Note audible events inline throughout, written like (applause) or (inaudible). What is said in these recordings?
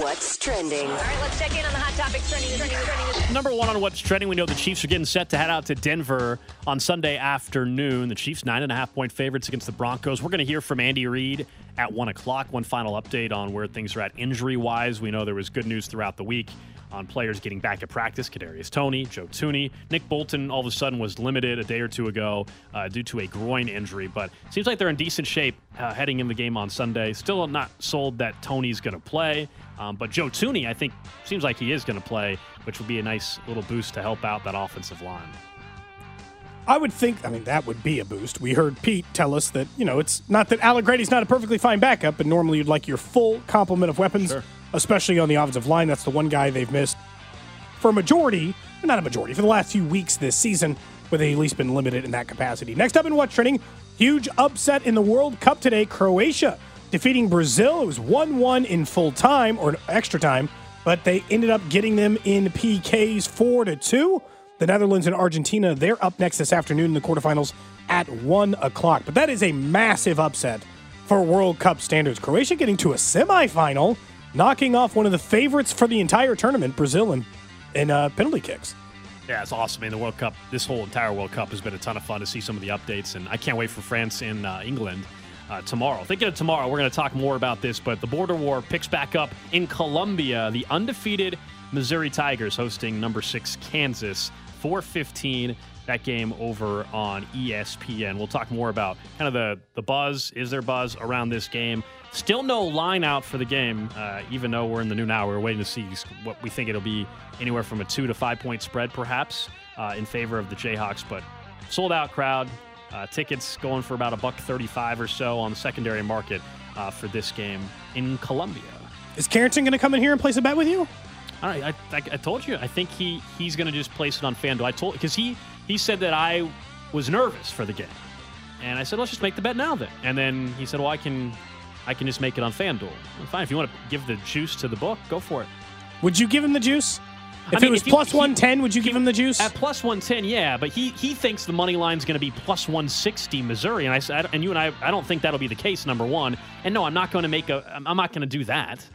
What's trending? All right, let's check in on the hot topics trending. trending, trending. Number one on what's trending, we know the Chiefs are getting set to head out to Denver on Sunday afternoon. The Chiefs, nine and a half point favorites against the Broncos. We're going to hear from Andy Reid at one o'clock. One final update on where things are at injury wise. We know there was good news throughout the week on players getting back at practice. Kadarius Toney, Joe Thuney, Nick Bolton all of a sudden was limited a day or two ago uh, due to a groin injury, but seems like they're in decent shape uh, heading in the game on Sunday. Still not sold that Toney's going to play, um, but Joe Thuney, I think, seems like he is going to play, which would be a nice little boost to help out that offensive line. I would think, I mean, that would be a boost. We heard Pete tell us that, you know, it's not that Allegretti's not a perfectly fine backup, but normally you'd like your full complement of weapons, Sure. especially on the offensive line. That's the one guy they've missed for a majority, not a majority, for the last few weeks this season, where they've at least been limited in that capacity. Next up in What's Trending, huge upset in the World Cup today. Croatia defeating Brazil. It was 1 1 in full time or extra time, but they ended up getting them in PKs 4 to 2. The Netherlands and Argentina, they're up next this afternoon in the quarterfinals at 1 o'clock. But that is a massive upset for World Cup standards. Croatia getting to a semifinal, knocking off one of the favorites for the entire tournament, Brazil, in, in uh, penalty kicks. Yeah, it's awesome. I mean, the World Cup, this whole entire World Cup has been a ton of fun to see some of the updates, and I can't wait for France and uh, England uh, tomorrow. Thinking of tomorrow, we're going to talk more about this, but the border war picks back up in Columbia. The undefeated Missouri Tigers hosting number six Kansas, 415. That game over on ESPN. We'll talk more about kind of the the buzz. Is there buzz around this game? Still no line out for the game, uh, even though we're in the noon hour. We're waiting to see what we think it'll be anywhere from a two to five point spread, perhaps, uh, in favor of the Jayhawks. But sold out crowd. Uh, tickets going for about a buck thirty-five or so on the secondary market uh, for this game in Columbia. Is Carrington going to come in here and place a bet with you? I, I, I told you. I think he he's going to just place it on FanDuel. I told because he he said that I was nervous for the game, and I said let's just make the bet now then. And then he said, well, I can I can just make it on FanDuel. Well, fine, if you want to give the juice to the book, go for it. Would you give him the juice? If I mean, it was if plus he- 110, would you give him the juice? At plus 110, yeah, but he he thinks the money line's going to be plus 160 Missouri, and I said, and you and I, I don't think that'll be the case. Number one, and no, I'm not going to make a, I'm not going to do that.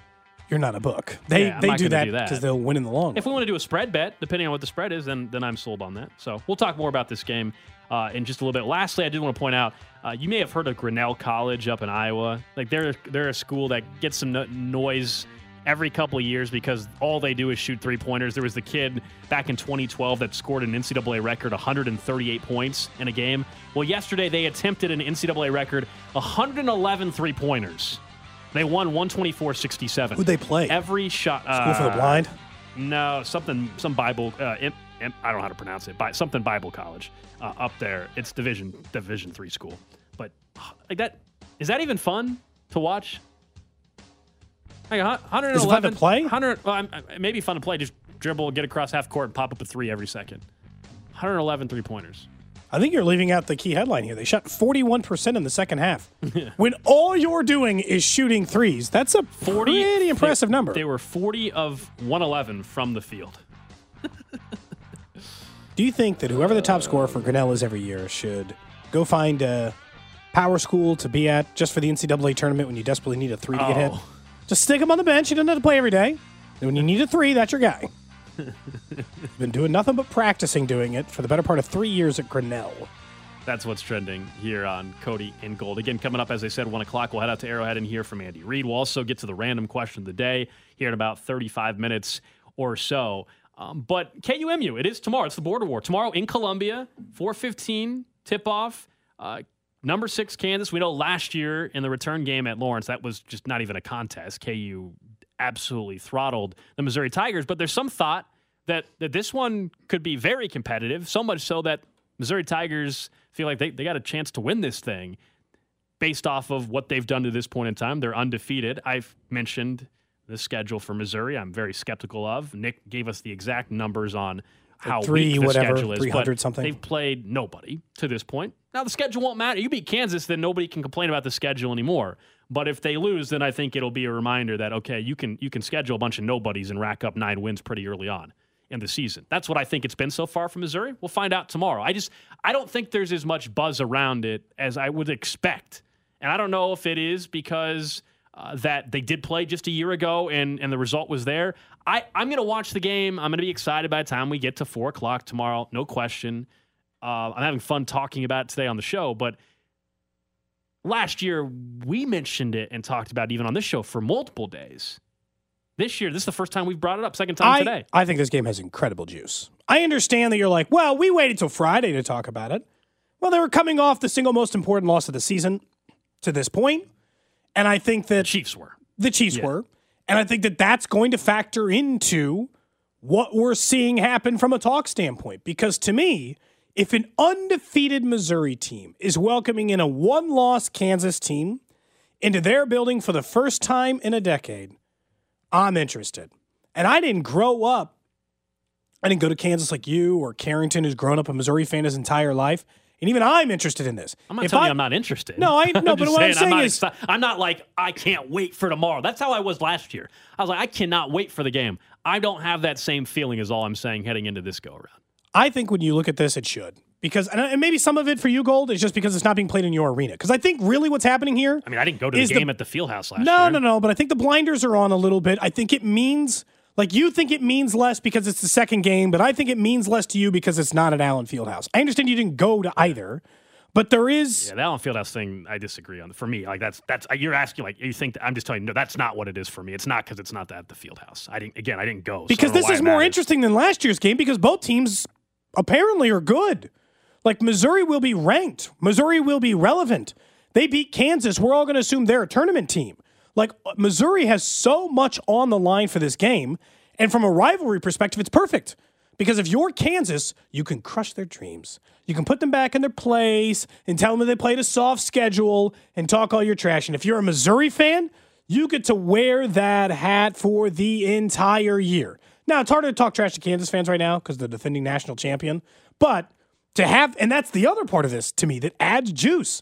You're not a book. They Yeah, they do that because they'll win in the long. If we want to do a spread bet, depending on what the spread is, then then I'm sold on that. So we'll talk more about this game uh, in just a little bit. Lastly, I did want to point out uh, you may have heard of Grinnell College up in Iowa. Like they're they're a school that gets some no- noise every couple of years because all they do is shoot three pointers. There was the kid back in 2012 that scored an NCAA record 138 points in a game. Well, yesterday they attempted an NCAA record 111 three pointers. They won 124 67. Who'd they play? Every shot. School for the uh, blind. no, something, some Bible. Uh, imp, imp, I don't know how to pronounce it. Bi- something Bible college uh, up there. It's division Division three school. But uh, like that, is that even fun to watch? A hun- 111. Is it fun to play? 100. Well, uh, it may be fun to play. Just dribble, get across half court, and pop up a three every second. 111 three pointers. I think you're leaving out the key headline here. They shot 41% in the second half. (laughs) when all you're doing is shooting threes, that's a 40. pretty impressive they, number. They were 40 of 111 from the field. (laughs) Do you think that whoever the top scorer for Grinnell is every year should go find a power school to be at just for the NCAA tournament when you desperately need a three to get hit? Oh. Just stick him on the bench. He doesn't have to play every day. And when you need a three, that's your guy. (laughs) Been doing nothing but practicing doing it for the better part of three years at Grinnell. That's what's trending here on Cody and Gold. Again, coming up, as I said, 1 o'clock, we'll head out to Arrowhead and hear from Andy Reid. We'll also get to the random question of the day here in about 35 minutes or so. Um, but KUMU, it is tomorrow. It's the border war. Tomorrow in Columbia, 415 tip off. Uh, number six, Kansas. We know last year in the return game at Lawrence, that was just not even a contest. KU absolutely throttled the Missouri Tigers. But there's some thought that, that this one could be very competitive, so much so that Missouri Tigers feel like they, they got a chance to win this thing based off of what they've done to this point in time. They're undefeated. I've mentioned the schedule for Missouri. I'm very skeptical of. Nick gave us the exact numbers on how three, weak the whatever, schedule is. 300 but something. They've played nobody to this point. Now the schedule won't matter. You beat Kansas, then nobody can complain about the schedule anymore. But if they lose, then I think it'll be a reminder that okay, you can you can schedule a bunch of nobodies and rack up nine wins pretty early on in the season. That's what I think it's been so far from Missouri. We'll find out tomorrow. I just I don't think there's as much buzz around it as I would expect. And I don't know if it is because uh, that they did play just a year ago and, and the result was there. I, I'm going to watch the game. I'm going to be excited by the time we get to 4 o'clock tomorrow, no question. Uh, I'm having fun talking about it today on the show, but last year we mentioned it and talked about it even on this show for multiple days. This year, this is the first time we've brought it up, second time I, today. I think this game has incredible juice. I understand that you're like, well, we waited till Friday to talk about it. Well, they were coming off the single most important loss of the season to this point, and I think that The Chiefs were. the Chiefs were, and I think that that's going to factor into what we're seeing happen from a talk standpoint. Because to me, if an undefeated Missouri team is welcoming in a one-loss Kansas team into their building for the first time in a decade, I'm interested. And I didn't grow up. I didn't go to Kansas like you or Carrington, who's grown up a Missouri fan his entire life. And even I'm interested in this. I'm not If telling I- you I'm not interested. No, I- no, (laughs) but what I'm saying not is- exci- I'm not like I can't wait for tomorrow. That's how I was last year. I was like I cannot wait for the game. I don't have that same feeling as all I'm saying heading into this go around. I think when you look at this, it should. Because, and maybe some of it for you, Gold, is just because it's not being played in your arena. Because I think really what's happening here. I mean, I didn't go to the Is the- game at the Fieldhouse last No, year. no, no. But I think the blinders are on a little bit. I think it means, like, you think it means less because it's the second game, but I think it means less to you because it's not at Allen Fieldhouse. I understand you didn't go to either, but there is. Yeah, the Allen Fieldhouse thing, I disagree on. For me, like that's that's you're asking like you think that, I'm just telling you no, that's not what it is for me. It's not because it's not at the Fieldhouse. I didn't again, I didn't go so I because don't this is more interesting than last year's game because both teams apparently are good. Like Missouri will be ranked. Missouri will be relevant. They beat Kansas. We're all going to assume they're a tournament team. Like uh, Missouri has so much on the line for this game, and from a rivalry perspective, it's perfect. Because if you're Kansas, you can crush their dreams. You can put them back in their place and tell them they played a soft schedule and talk all your trash. And if you're a Missouri fan, you get to wear that hat for the entire year. Now, it's harder to talk trash to Kansas fans right now because they're the defending national champion. But to have, and that's the other part of this to me that adds juice.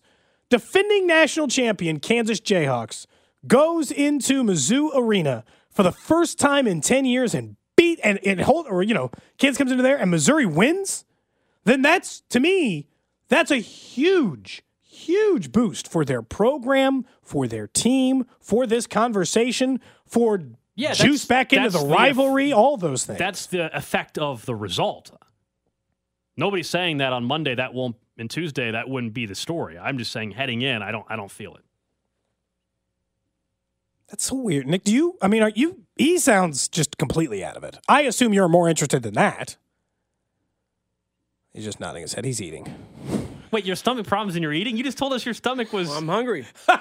Defending national champion Kansas Jayhawks goes into Mizzou Arena for the first time in 10 years and beat and, and hold, or, you know, kids comes into there and Missouri wins. Then that's, to me, that's a huge, huge boost for their program, for their team, for this conversation, for Yeah, juice back into the eff- rivalry, all those things. That's the effect of the result. Nobody's saying that on Monday that won't and Tuesday that wouldn't be the story. I'm just saying heading in, I don't I don't feel it. That's so weird. Nick, do you? I mean, are you? He sounds just completely out of it. I assume you're more interested than that. He's just nodding his head. He's eating. Wait, your stomach problems and you're eating? You just told us your stomach was I'm hungry. (laughs)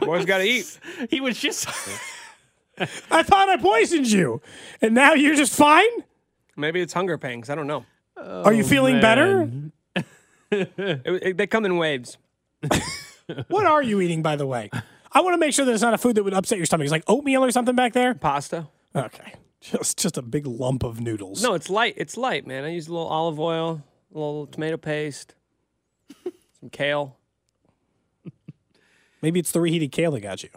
Boy's got to eat. he was just (laughs) I thought I poisoned you, and now you're just fine. Maybe it's hunger pangs. I don't know. Are you feeling oh, better? It- it- they come in waves. (laughs) What are you eating, by the way? I want to make sure that it's not a food that would upset your stomach. It's like oatmeal or something back there. Pasta. Okay, just just a big lump of noodles. No, it's light. It's light, man. I use a little olive oil, a little tomato paste, (laughs) some kale. (laughs) maybe it's the reheated kale that got you.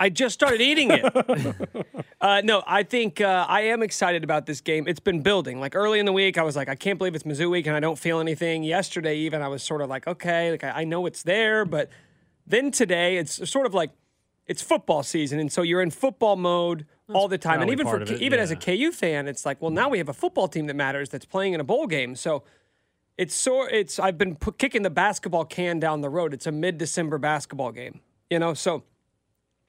I just started eating it. (laughs) uh, no, I think uh, I am excited about this game. It's been building. Like early in the week, I was like, I can't believe it's Mizzou week, and I don't feel anything. Yesterday, even I was sort of like, okay, like I, I know it's there, but then today, it's sort of like it's football season, and so you're in football mode all the time. And even for it, even as a. KU fan, it's like, well, now we have a football team that matters that's playing in a bowl game. So it's so it's I've been pu- kicking the basketball can down the road. It's a mid-December basketball game, you know. So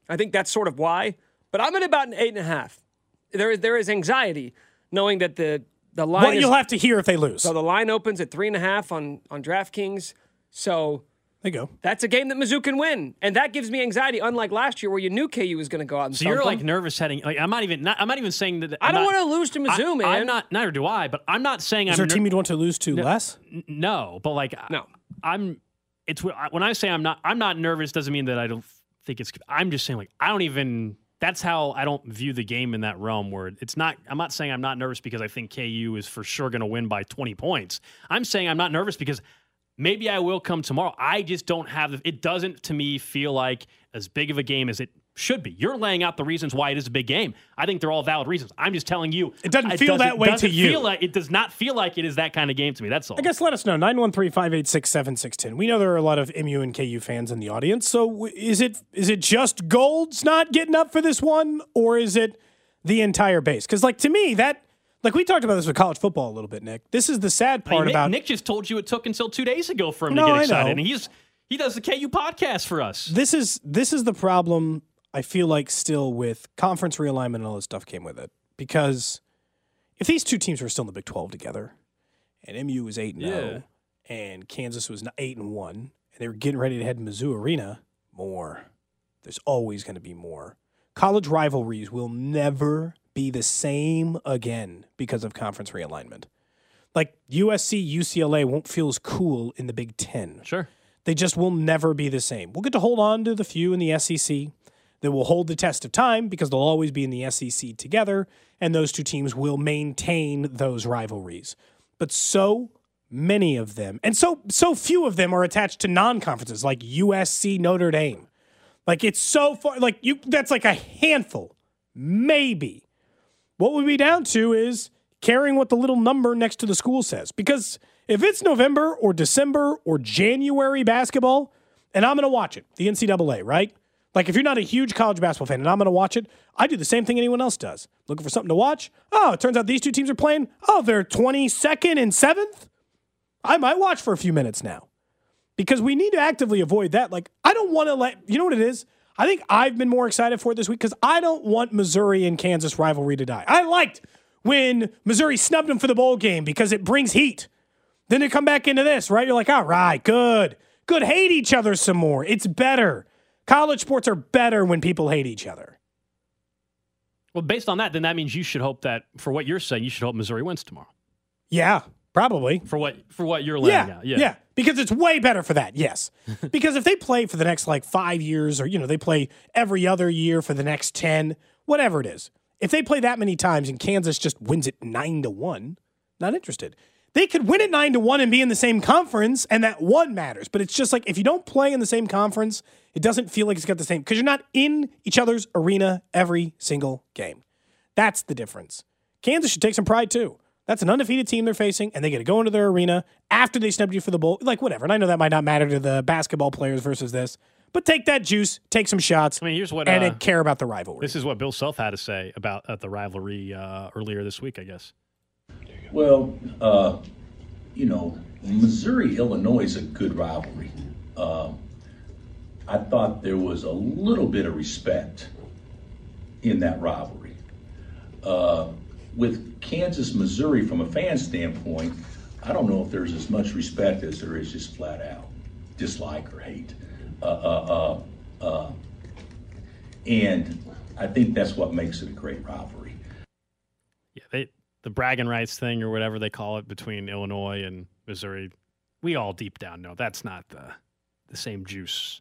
I think that's sort of why. But I'm at about an eight and a half. There is there is anxiety knowing that the the line What is, you'll have to hear if they lose. so the line opens at three and a half on on DraftKings. So There you go. that's a game that Mizzou can win, and that gives me anxiety. Unlike last year, where you knew KU was going to go out and So you're thump like nervous heading. Like I'm not even. Not, I'm not even saying that. I I'm don't want to lose to Mizzou, I, man. I'm not. Neither do I. But I'm not saying Is I'm. there a team you'd want to lose to less? N- No, but like No. I'm. It's when I say I'm not. I'm not nervous. Doesn't mean that I don't think it's. I'm just saying like I don't even. That's how I don't view the game in that realm where it's not. I'm not saying I'm not nervous because I think KU is for sure going to win by 20 points. I'm saying I'm not nervous because maybe I will come tomorrow. I just don't have. It doesn't to me feel like as big of a game as it should be. You're laying out the reasons why it is a big game. I think they're all valid reasons. I'm just telling you. It doesn't feel that way to you. Feel like, it does not feel like it is that kind of game to me. That's all. I guess let us know 913-586-7610. We know there are a lot of MU and KU fans in the audience. So is it is it just Gold's not getting up for this one or is it the entire base? Cuz like to me that like we talked about this with college football a little bit, Nick. This is the sad I mean, part about Nick just told you it took until two days ago for him No, to get excited, and he's he does the KU podcast for us. this is this is the problem I feel like still with conference realignment and all this stuff came with it. Because if these two teams were still in the Big 12 together and MU was 8 and 0 and Kansas was 8 and 1 and they were getting ready to head to Mizzou Arena, more. There's always going to be more. College rivalries will never be the same again because of conference realignment. Like USC, UCLA won't feel as cool in the Big 10. Sure. They just will never be the same. We'll get to hold on to the few in the SEC that will hold the test of time because they'll always be in the SEC together, and those two teams will maintain those rivalries. But so many of them, and so so few of them are attached to non-conferences like USC, Notre Dame. Like it's so far, like you that's like a handful, maybe. What we'd be down to is caring what the little number next to the school says. Because if it's November or December or January basketball, and I'm going to watch it, the NCAA, right? Like if you're not a huge college basketball fan and I'm going to watch it, I do the same thing anyone else does. Looking for something to watch? Oh, it turns out these two teams are playing. Oh, they're 22nd and 7th? I might watch for a few minutes now because we need to actively avoid that. Like, I don't want to let, you know what it is? I think I've been more excited for it this week because I don't want Missouri and Kansas rivalry to die. I liked when Missouri snubbed them for the bowl game because it brings heat. Then to come back into this, right? You're like, all right, good. Good. Hate each other some more. It's better. College sports are better when people hate each other. Well, based on that, then that means you should hope that for what you're saying, you should hope Missouri wins tomorrow. Yeah, probably. For what for what you're laying Yeah, out. yeah, because it's way better for that. Yes, (laughs) because if they play for the next like five years, or you know they play every other year for the next ten, whatever it is, if they play that many times and Kansas just wins it nine to one, not interested. They could win it nine to one and be in the same conference, and that one matters. But it's just like if you don't play in the same conference, it doesn't feel like it's got the same because you're not in each other's arena every single game. That's the difference. Kansas should take some pride too. That's an undefeated team they're facing, and they get to go into their arena after they snubbed you for the bowl. Like, whatever. And I know that might not matter to the basketball players versus this, but take that juice, take some shots, I mean, here's what and uh, care about the rivalry. this is what Bill Self had to say about uh, the rivalry uh, earlier this week, I guess. Well, uh, you know, Missouri Illinois is a good rivalry. Uh, I thought there was a little bit of respect in that rivalry. With Kansas Missouri, from a fan standpoint, I don't know if there's as much respect as there is just flat out dislike or hate. Uh, uh, uh, uh, and I think that's what makes it a great rivalry. Yeah, they, the bragging rights thing or whatever they call it between Illinois and Missouri, we all deep down know that's not the the same juice.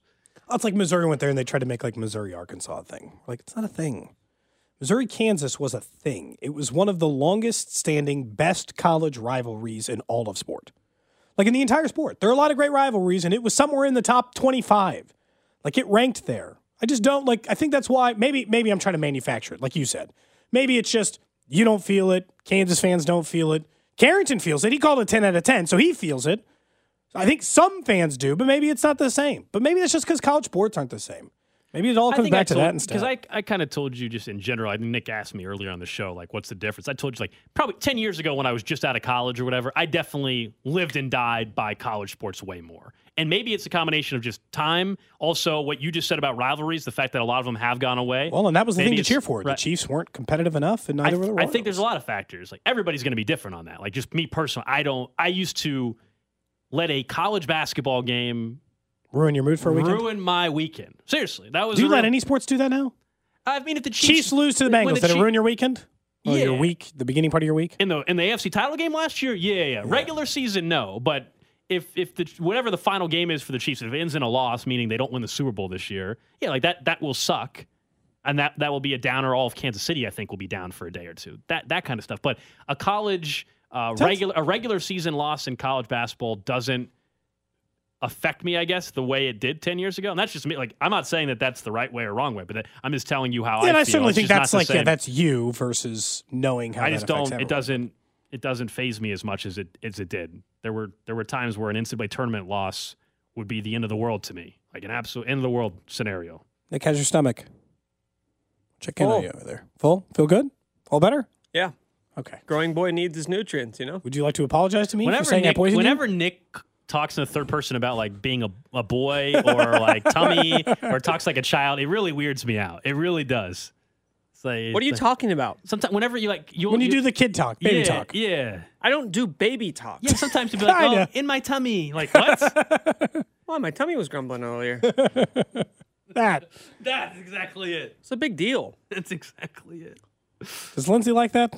Oh, it's like Missouri went there and they tried to make like Missouri Arkansas a thing. Like it's not a thing. Missouri Kansas was a thing. It was one of the longest standing best college rivalries in all of sport. Like in the entire sport. There are a lot of great rivalries and it was somewhere in the top 25. Like it ranked there. I just don't like I think that's why maybe maybe I'm trying to manufacture it like you said. Maybe it's just you don't feel it, Kansas fans don't feel it. Carrington feels it. He called it 10 out of 10, so he feels it. I think some fans do, but maybe it's not the same. But maybe that's just because college sports aren't the same. Maybe it all I comes I back to told- that instead. Because I, I kind of told you just in general. I think Nick asked me earlier on the show, like, what's the difference? I told you, like, probably 10 years ago when I was just out of college or whatever, I definitely lived and died by college sports way more. And maybe it's a combination of just time. Also, what you just said about rivalries, the fact that a lot of them have gone away. well, and that was the Maybe thing to cheer for. The. Chiefs weren't competitive enough, and I, neither were the I think there's a lot of factors. Like everybody's going to be different on that. Like just me personally, I don't. I used to let a college basketball game ruin your mood for a weekend. ruin my weekend. Seriously, that was. Do you let real- any sports do that now? I mean, if the Chiefs, Chiefs, lose to the when Bengals, the did it Chief- ruin your weekend? Or your week, the beginning part of your week? in the in the AFC title game last year, yeah, yeah. Regular season, no. But if if the whatever the final game is for the Chiefs, if it ends in a loss, meaning they don't win the Super Bowl this year, yeah, like that that will suck, and that that will be a downer. All of Kansas City, I think, will be down for a day or two. That that kind of stuff. But a college uh, regular a regular season loss in college basketball doesn't affect me, I guess, the way it did 10 years ago. And that's just me. Like, I'm not saying that that's the right way or wrong way, but I'm just telling you how I. Yeah, and I I certainly It's think that's like yeah, that's you versus knowing how I that just don't. It doesn't. It doesn't faze me as much as it as it did. There were there were times where an NCAA tournament loss would be the end of the world to me, like an absolute end of the world scenario. Nick, how's your stomach? Check in on you over there. Full? Feel good? All better? Yeah. Okay. Growing boy needs his nutrients, you know? Would you like to apologize to me Whenever for saying I Nick, poisoned whenever Nick talks in the third person about like being a, a boy or like tummy (laughs) or talks like a child, it really weirds me out. It really does. It's like, What are you like- talking about? Sometimes whenever you like you you? When you, do the kid talk, baby yeah, talk. yeah. I don't do baby talk. Yeah, sometimes you'll be (laughs) like, oh, in my tummy. Like, what? (laughs) Well, my tummy was grumbling earlier. That. That's exactly it. It's a big deal. That's exactly it. Does Lindsay like that?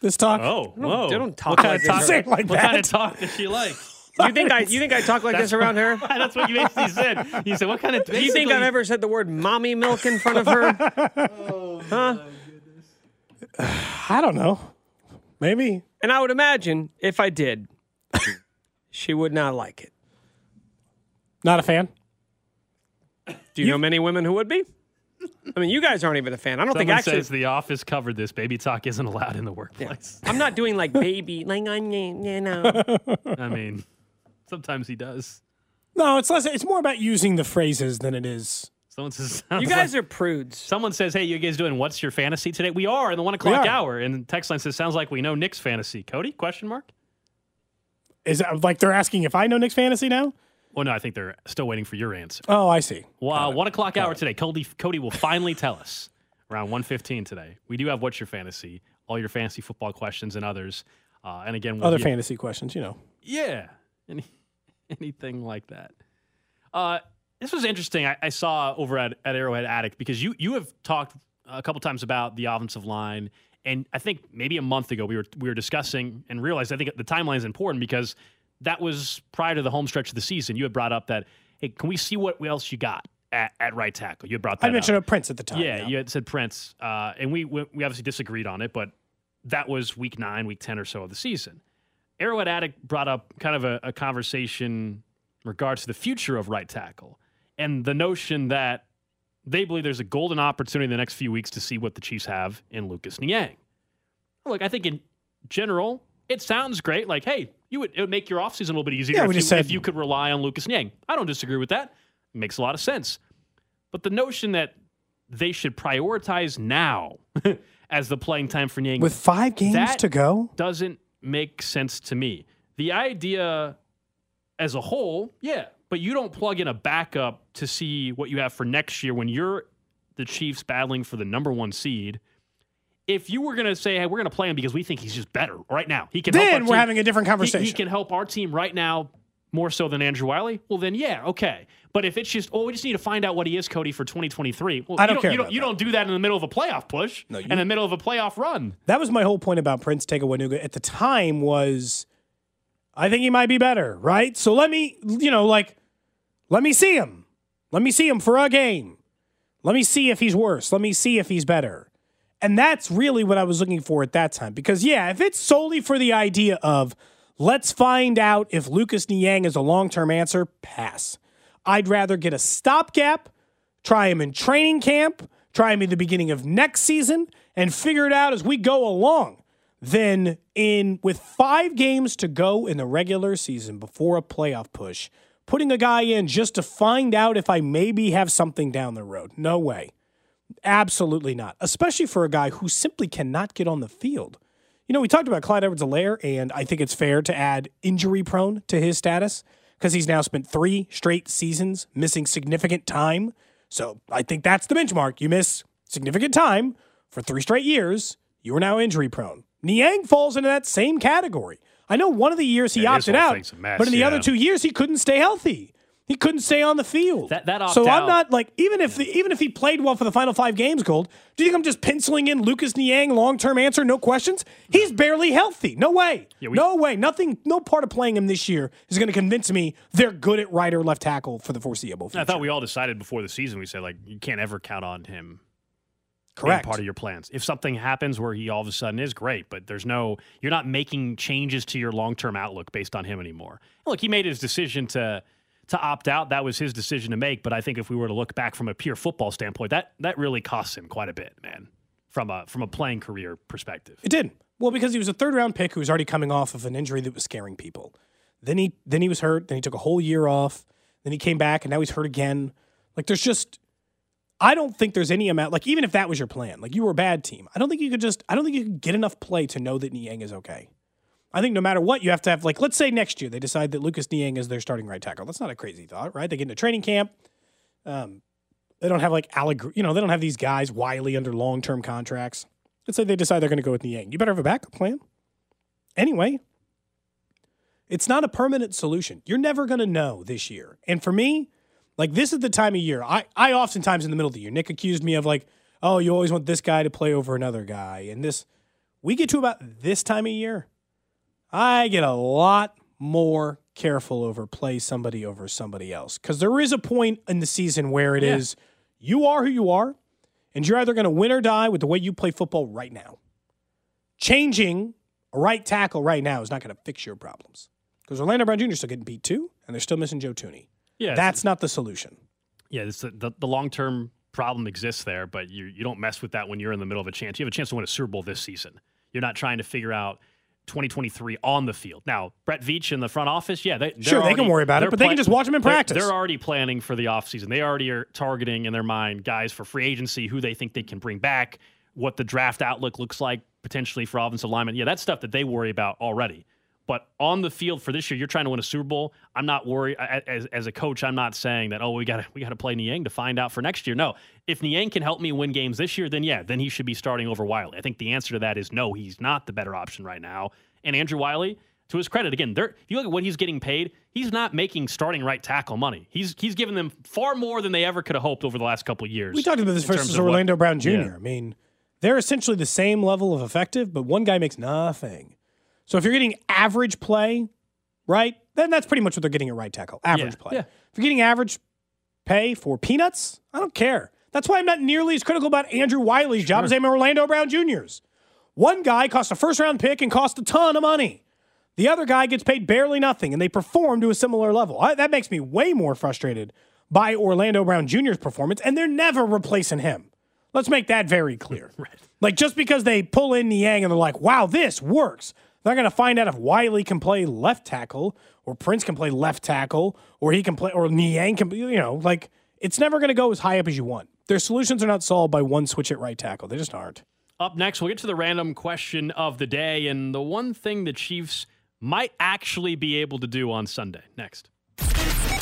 This talk? Oh, whoa. I don't talk what kind like of talk, around- Say it like what kind of talk does she like? You think I you think I talk like this around her? (laughs) That's what you basically said. You said, what kind of. Do you think I've ever said the word mommy milk in front of her? (laughs) oh, huh? (sighs) I don't know. Maybe. And I would imagine if I did, (laughs) she would not like it. Not a fan. Do you, know many women who would be? I mean, you guys aren't even a fan. I don't think Someone actually. says the office covered this. Baby talk isn't allowed in the workplace. I'm not doing like baby, like I, you know. I mean, sometimes he does. No, it's less. It's more about using the phrases than it is. Someone says, You guys are prudes. Someone says, "Hey, you guys doing what's your fantasy today?" We are in the one o'clock hour, and the text line says, "Sounds like we know Nick's fantasy." Cody? Question mark? Is that like they're asking if I know Nick's fantasy now? Well, no, I think they're still waiting for your answer. Oh, I see. Well, one o'clock hour today. Cody Cody will finally tell us (laughs) around one fifteen today. We do have what's your fantasy, all your fantasy football questions and others. Uh, and again, we'll Other get- fantasy questions, you know. Yeah, (laughs) any, anything like that. Uh, this was interesting. I, I saw over at, at Arrowhead Addict because you you have talked a couple times about the offensive line, and I think maybe a month ago we were we were discussing and realized I think the timeline is important because that was prior to the home stretch of the season. You had brought up that hey, can we see what else you got at, at right tackle? You had brought that I mentioned Prince at the time. Yeah, you had said Prince, uh, and we, we we obviously disagreed on it, but that was week nine, week ten or so of the season. Arrowhead Addict brought up kind of a, a conversation in regards to the future of right tackle and the notion that they believe there's a golden opportunity in the next few weeks to see what the Chiefs have in Lucas Niang. Look, I think in general, it sounds great. Like, hey, you would it would make your offseason a little bit easier Yeah, if, you, said- if you could rely on Lucas Niang. I don't disagree with that. It makes a lot of sense. But the notion that they should prioritize now (laughs) as the playing time for Niang With five games that to go? doesn't make sense to me. The idea as a whole, yeah, but you don't plug in a backup to see what you have for next year when you're the Chiefs battling for the number one seed. If you were going to say, hey, we're going to play him because we think he's just better right now, he can help Then we're team- having a different he- conversation. He, can help our team right now more so than Andrew Wylie. Well, then, yeah, okay. But if it's just, oh, we just need to find out what he is, Cody, for 2023. Well, I you don't don't care You don't, you don't do that in the middle of a playoff push, No, you- in the middle of a playoff run. That was my whole point about Prince Tega Wanogho at the time was I think he might be better, right? So let me, you know, like let me see him. Let me see him for a game. Let me see if he's worse. Let me see if he's better. And that's really what I was looking for at that time. Because yeah, if it's solely for the idea of let's find out if Lucas Niang is a long-term answer, pass. I'd rather get a stopgap, try him in training camp, try him in the beginning of next season, and figure it out as we go along. Then, in with five games to go in the regular season before a playoff push, putting a guy in just to find out if I maybe have something down the road. No way. Absolutely not. Especially for a guy who simply cannot get on the field. You know, we talked about Clyde Edwards-Helaire, and I think it's fair to add injury prone to his status because he's now spent three straight seasons missing significant time. So I think that's the benchmark. You miss significant time for three straight years, you are now injury prone. Niang falls into that same category. I know one of the years he Yeah, opted out, mess, but in the yeah. other two years he couldn't stay healthy. He couldn't stay on the field. That- that so I'm not like even if the, even if he played well for the final five games, Gold. Do you think I'm just penciling in Lucas Niang long term answer, no questions? He's barely healthy. No way. Yeah, we- no way. Nothing. No part of playing him this year is going to convince me they're good at right or left tackle for the foreseeable future. I thought we all decided before the season. We said like you can't ever count on him. being Correct. part of your plans. If something happens where he all of a sudden is great, but there's no, you're not making changes to your long term outlook based on him anymore. Look, he made his decision to to opt out. That was his decision to make. But I think if we were to look back from a pure football standpoint, that that really costs him quite a bit, man. From a from a playing career perspective. It did. Well, because he was a third round pick who was already coming off of an injury that was scaring people. Then he then he was hurt. Then he took a whole year off. Then he came back, and now he's hurt again. Like there's just, I don't think there's any amount. Like even if that was your plan, like you were a bad team, I don't think you could just. I don't think you could get enough play to know that Niang is okay. I think no matter what, you have to have like let's say next year they decide that Lucas Niang is their starting right tackle. That's not a crazy thought, right? They get into training camp. Um, they don't have like Allegri, you know, they don't have these guys Wylie under long term contracts. Let's say they decide they're going to go with Niang. You better have a backup plan. Anyway, it's not a permanent solution. You're never going to know this year. And for me, like this is the time of year. I, I oftentimes in the middle of the year, Nick accused me of like, oh, you always want this guy to play over another guy. And this, we get to about this time of year, I get a lot more careful over play somebody over somebody else. Because there is a point in the season where it is you are who you are, and you're either going to win or die with the way you play football right now. Changing a right tackle right now is not going to fix your problems. Because Orlando Brown Jr. is still getting beat too, and they're still missing Joe Thuney. Yeah, That's not the solution. Yeah, the, the long term problem exists there, but you you don't mess with that when you're in the middle of a chance. You have a chance to win a Super Bowl this season. You're not trying to figure out 2023 on the field. Now, Brett Veach in the front office, yeah, they, they're Sure, they can worry about it, they're but they can just watch watch 'em in they're- practice. They're already planning for the offseason. They already are targeting in their mind guys for free agency, who they think they can bring back, what the draft outlook looks like potentially for offensive linemen. Yeah, that's stuff that they worry about already. But on the field for this year, you're trying to win a Super Bowl. I'm not worried. As, as a coach, I'm not saying that. Oh, we got to we got to play Niang to find out for next year. No, if Niang can help me win games this year, then yeah, then he should be starting over Wylie. I think the answer to that is no. He's not the better option right now. And Andrew Wylie, to his credit, again. If you look at what he's getting paid, he's not making starting right tackle money. He's he's given them far more than they ever could have hoped over the last couple of years. We talked about this versus of what- Orlando Brown Jr. Yeah. I mean, they're essentially the same level of effective, but one guy makes nothing. So if you're getting average play, right, then that's pretty much what they're getting at right tackle. Average Yeah, play. yeah. If you're getting average pay for peanuts, I don't care. That's why I'm not nearly as critical about Andrew Wylie's job as I am Orlando Brown Jr.'s. One guy cost a first round pick and cost a ton of money. The other guy gets paid barely nothing, and they perform to a similar level. I, that makes me way more frustrated by Orlando Brown Jr.'s performance, and they're never replacing him. Let's make that very clear. (laughs) Like just because they pull in Niang and they're like, "Wow, this works," they're going to find out if Wylie can play left tackle, or Prince can play left tackle, or he can play, or Niang can. You know, like it's never going to go as high up as you want. Their solutions are not solved by one switch at right tackle. They just aren't. Up next, we'll get to the random question of the day and the one thing the Chiefs might actually be able to do on Sunday. Next.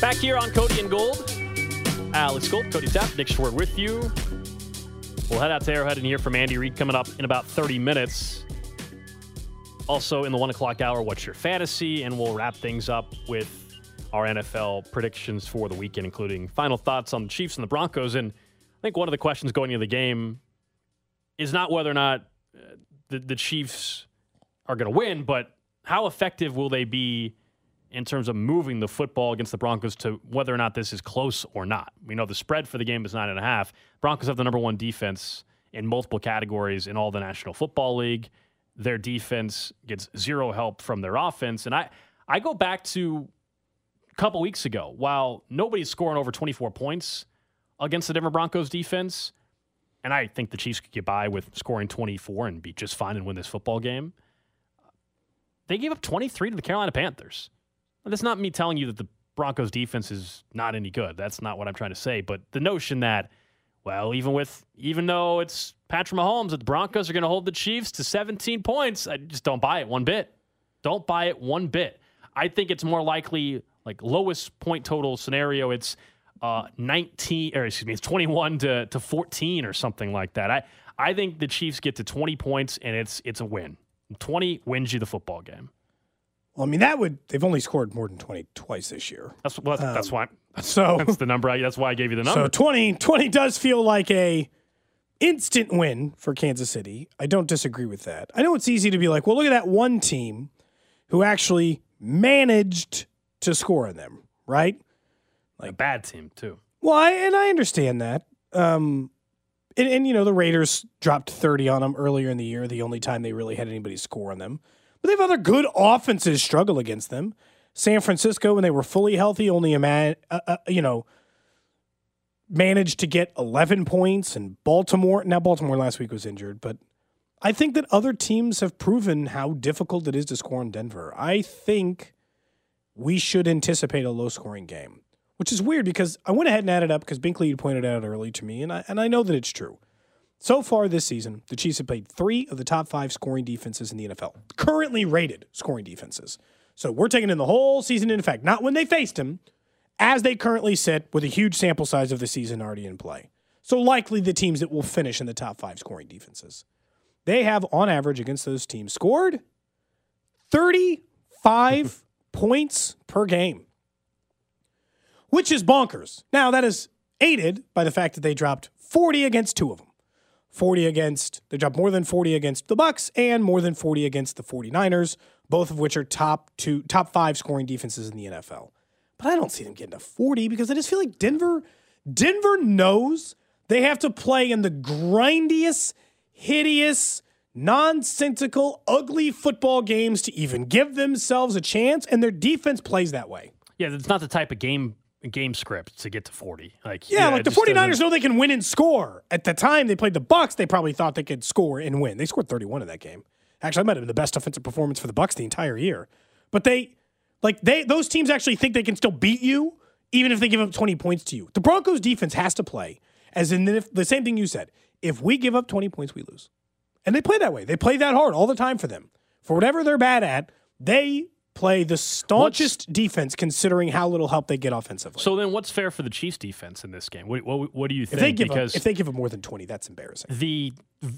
Back here on Cody and Gold. Alex Gold, Cody Tapp, Nick Schwartz with you. We'll head out to Arrowhead and hear from Andy Reid coming up in about 30 minutes. Also, in the one o'clock hour, what's your fantasy? And we'll wrap things up with our NFL predictions for the weekend, including final thoughts on the Chiefs and the Broncos. And I think one of the questions going into the game is not whether or not uh, the, the Chiefs are going to win, but how effective will they be in terms of moving the football against the Broncos to whether or not this is close or not. We know the spread for the game is nine and a half. Broncos have the number one defense in multiple categories in all the National Football League. Their defense gets zero help from their offense. And I, I go back to a couple weeks ago, while nobody's scoring over 24 points against the Denver Broncos defense, and I think the Chiefs could get by with scoring 24 and be just fine and win this football game. They gave up 23 to the Carolina Panthers. That's not me telling you that the Broncos defense is not any good. That's not what I'm trying to say. But the notion that, well, even with even though it's Patrick Mahomes, that the Broncos are going to hold the Chiefs to 17 points, I just don't buy it one bit. Don't buy it one bit. I think it's more likely like lowest point total scenario. It's uh, 19 or excuse me, it's 21 to, to 14 or something like that. I I think the Chiefs get to 20 points and it's it's a win. 20 wins you the football game. Well, I mean, that would, they've only scored more than 20 twice this year. That's, well, that's, that's why. That's, so (laughs) that's the number. I, that's why I gave you the number. So 20, 20 does feel like a instant win for Kansas City. I don't disagree with that. I know it's easy to be like, well, look at that one team who actually managed to score on them, right? Like a bad team too. Well, I, and I understand that. Um, and, and you know the Raiders dropped 30 on them earlier in the year, the only time they really had anybody score on them. But they have other good offenses struggle against them. San Francisco, when they were fully healthy, only a man, uh, uh, you know, managed to get 11 points. And Baltimore, now Baltimore last week was injured, but I think that other teams have proven how difficult it is to score in Denver. I think we should anticipate a low scoring game, which is weird because I went ahead and added up because Binkley pointed out early to me, and I, and I know that it's true. So far this season, the Chiefs have played three of the top five scoring defenses in the NFL, currently rated scoring defenses. So we're taking in the whole season in effect, not when they faced him, as they currently sit with a huge sample size of the season already in play. So likely the teams that will finish in the top five scoring defenses. They have, on average, against those teams, scored 35 (laughs) points per game, which is bonkers. Now, that is aided by the fact that they dropped 40 against two of them. 40 against they dropped more than 40 against the Bucks and more than 40 against the 49ers, both of which are top two top 5 scoring defenses in the NFL. But I don't see them getting to 40 because I just feel like Denver Denver knows they have to play in the grindiest, hideous, nonsensical, ugly football games to even give themselves a chance and their defense plays that way. Yeah, it's not the type of game game script to get to 40. Like Yeah, like the 49ers know they can win and score. At the time they played the Bucks, they probably thought they could score and win. They scored 31 in that game. Actually, that might have been the best offensive performance for the Bucks the entire year. But they like they those teams actually think they can still beat you even if they give up 20 points to you. The Broncos defense has to play as in the, the same thing you said. If we give up 20 points, we lose. And they play that way. They play that hard all the time for them. For whatever they're bad at, they play the staunchest what's, defense considering how little help they get offensively. So then what's fair for the Chiefs defense in this game? What, what, what do you think? If they, give because if they give them more than 20, that's embarrassing. The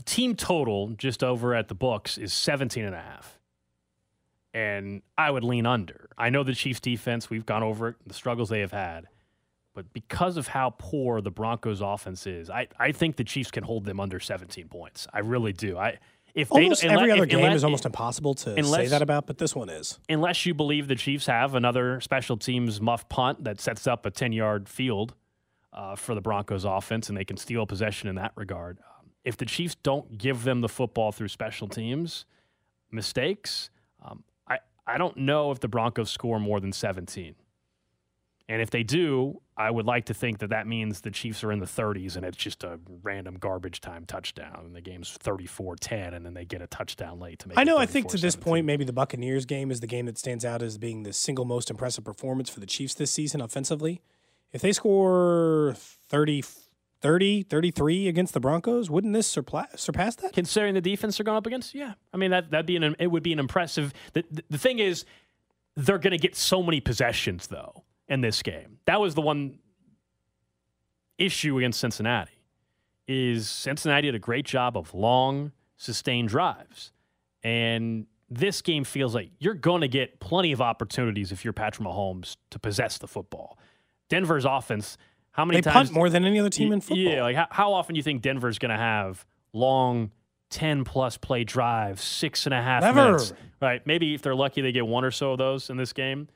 team total just over at the books is 17 and a half. and I would lean under. I know the Chiefs defense, we've gone over it, the struggles they have had. But because of how poor the Broncos offense is, I, I think the Chiefs can hold them under 17 points. I really do. I if almost they, every other if, game unless, is almost impossible to say that about, but this one is. unless you believe the Chiefs have another special teams muff punt that sets up a 10 yard field uh, for the Broncos offense and they can steal possession in that regard. Um, if the Chiefs don't give them the football through special teams mistakes, um, I, I don't know if the Broncos score more than 17. And if they do, I would like to think that that means the Chiefs are in the 30s and it's just a random garbage time touchdown and the game's 34-10 and then they get a touchdown late to make I it know. I think to this point, maybe the Buccaneers game is the game that stands out as being the single most impressive performance for the Chiefs this season offensively. If they score 30, 30 33 against the Broncos, wouldn't this surpla- surpass that? considering the defense they're going up against, yeah. I mean that that'd be an it would be an impressive. The, the, the thing is, they're going to get so many possessions though in this game. That was the one issue against Cincinnati. Is Cincinnati did a great job of long sustained drives, and this game feels like you're going to get plenty of opportunities if you're Patrick Mahomes to possess the football. Denver's offense. How many They times punt more than any other team in football. Yeah, like how, how often do you think Denver's going to have long, ten plus play drives, six and a half Never. minutes? Right? Maybe if they're lucky, they get one or so of those in this game.